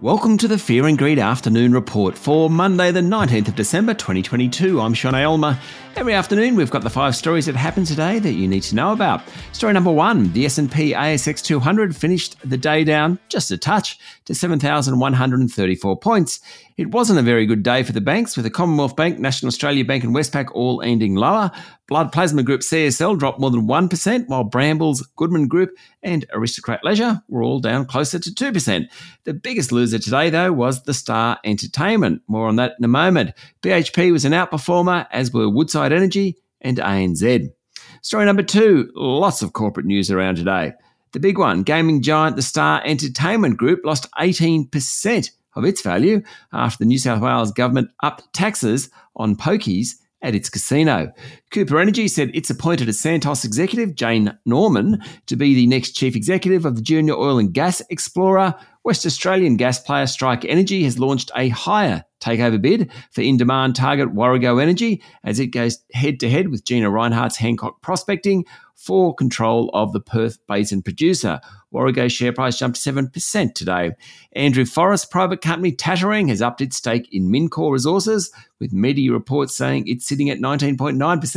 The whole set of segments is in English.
Welcome to the Fear and Greed Afternoon Report for Monday, the 19th of December 2022. I'm Sean Aylmer. Every afternoon, we've got the five stories that happened today that you need to know about. Story number one: the S&P ASX 200 finished the day down just a touch to 7,134 points. It wasn't a very good day for the banks, with the Commonwealth Bank, National Australia Bank, and Westpac all ending lower. Blood Plasma Group CSL dropped more than 1%, while Brambles, Goodman Group, and Aristocrat Leisure were all down closer to 2%. The biggest loser today, though, was the Star Entertainment. More on that in a moment. BHP was an outperformer, as were Woodside Energy and ANZ. Story number two lots of corporate news around today. The big one gaming giant The Star Entertainment Group lost 18% of its value after the New South Wales government upped taxes on pokies at its casino. Cooper Energy said it's appointed a Santos executive, Jane Norman, to be the next chief executive of the junior oil and gas explorer. West Australian gas player Strike Energy has launched a higher takeover bid for in demand target Warrego Energy as it goes head to head with Gina Rinehart's Hancock Prospecting for control of the Perth Basin producer. Warrego's share price jumped 7% today. Andrew Forrest private company Tattarang has upped its stake in Mincor Resources, with media reports saying it's sitting at 19.9%,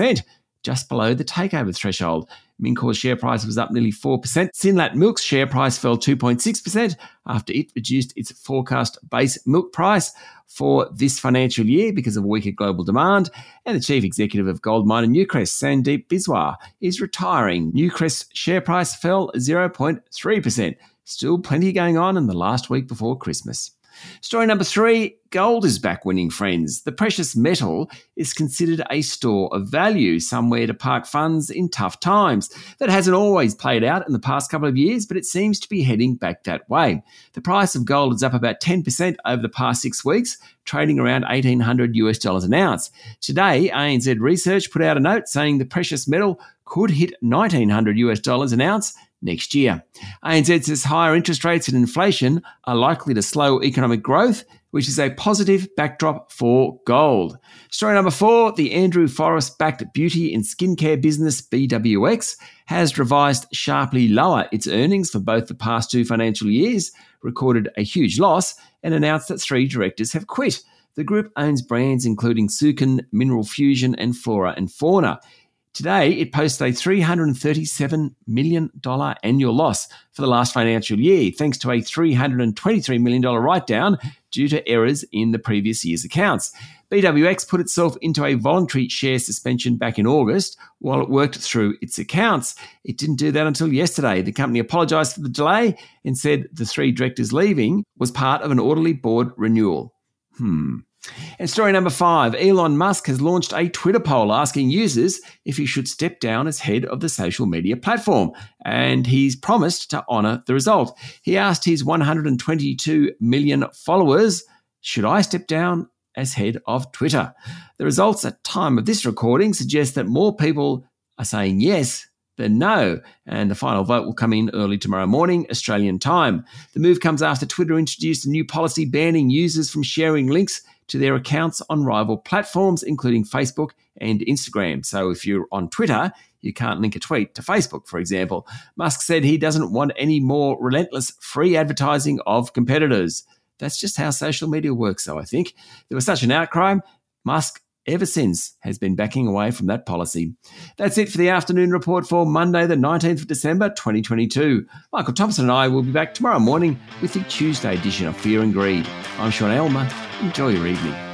just below the takeover threshold. Mincor's share price was up nearly 4%. Synlait Milk's share price fell 2.6% after it reduced its forecast base milk price for this financial year because of weaker global demand. And the chief executive of gold miner Newcrest, Sandeep Biswas, is retiring. Newcrest's share price fell 0.3%. Still plenty going on in the last week before Christmas. Story number three gold is back winning friends. The precious metal is considered a store of value, somewhere to park funds in tough times. That hasn't always played out in the past couple of years, but it seems to be heading back that way. The price of gold is up about 10% over the past six weeks, trading around 1800 US dollars an ounce. Today, ANZ Research put out a note saying the precious metal could hit 1900 US dollars an ounce next year. ANZ says higher interest rates and inflation are likely to slow economic growth, which is a positive backdrop for gold. Story number four the Andrew Forrest backed beauty and skincare business BWX has revised sharply lower its earnings for both the past two financial years, recorded a huge loss, and announced that three directors have quit. The group owns brands including Sukin, Mineral Fusion, and Flora and Fauna. Today, it posts a $337 million annual loss for the last financial year, thanks to a $323 million write down due to errors in the previous year's accounts. BWX put itself into a voluntary share suspension back in August while it worked through its accounts. It didn't do that until yesterday. The company apologised for the delay and said the three directors leaving was part of an orderly board renewal. Hmm. And story number five Elon Musk has launched a Twitter poll asking users if he should step down as head of the social media platform. And he's promised to honour the result. He asked his 122 million followers, Should I step down as head of Twitter? The results at time of this recording suggest that more people are saying yes than no. And the final vote will come in early tomorrow morning, Australian time. The move comes after Twitter introduced a new policy banning users from sharing links to their accounts on rival platforms, including Facebook and Instagram. So if you're on Twitter, you can't link a tweet to Facebook, for example. Musk said he doesn't want any more relentless free advertising of competitors. That's just how social media works, though, I think. There was such an outcry. Musk ever since has been backing away from that policy. That's it for the afternoon report for Monday, the 19th of December, 2022. Michael Thompson and I will be back tomorrow morning with the Tuesday edition of Fear and Greed. I'm Sean Aylmer. Enjoy your evening.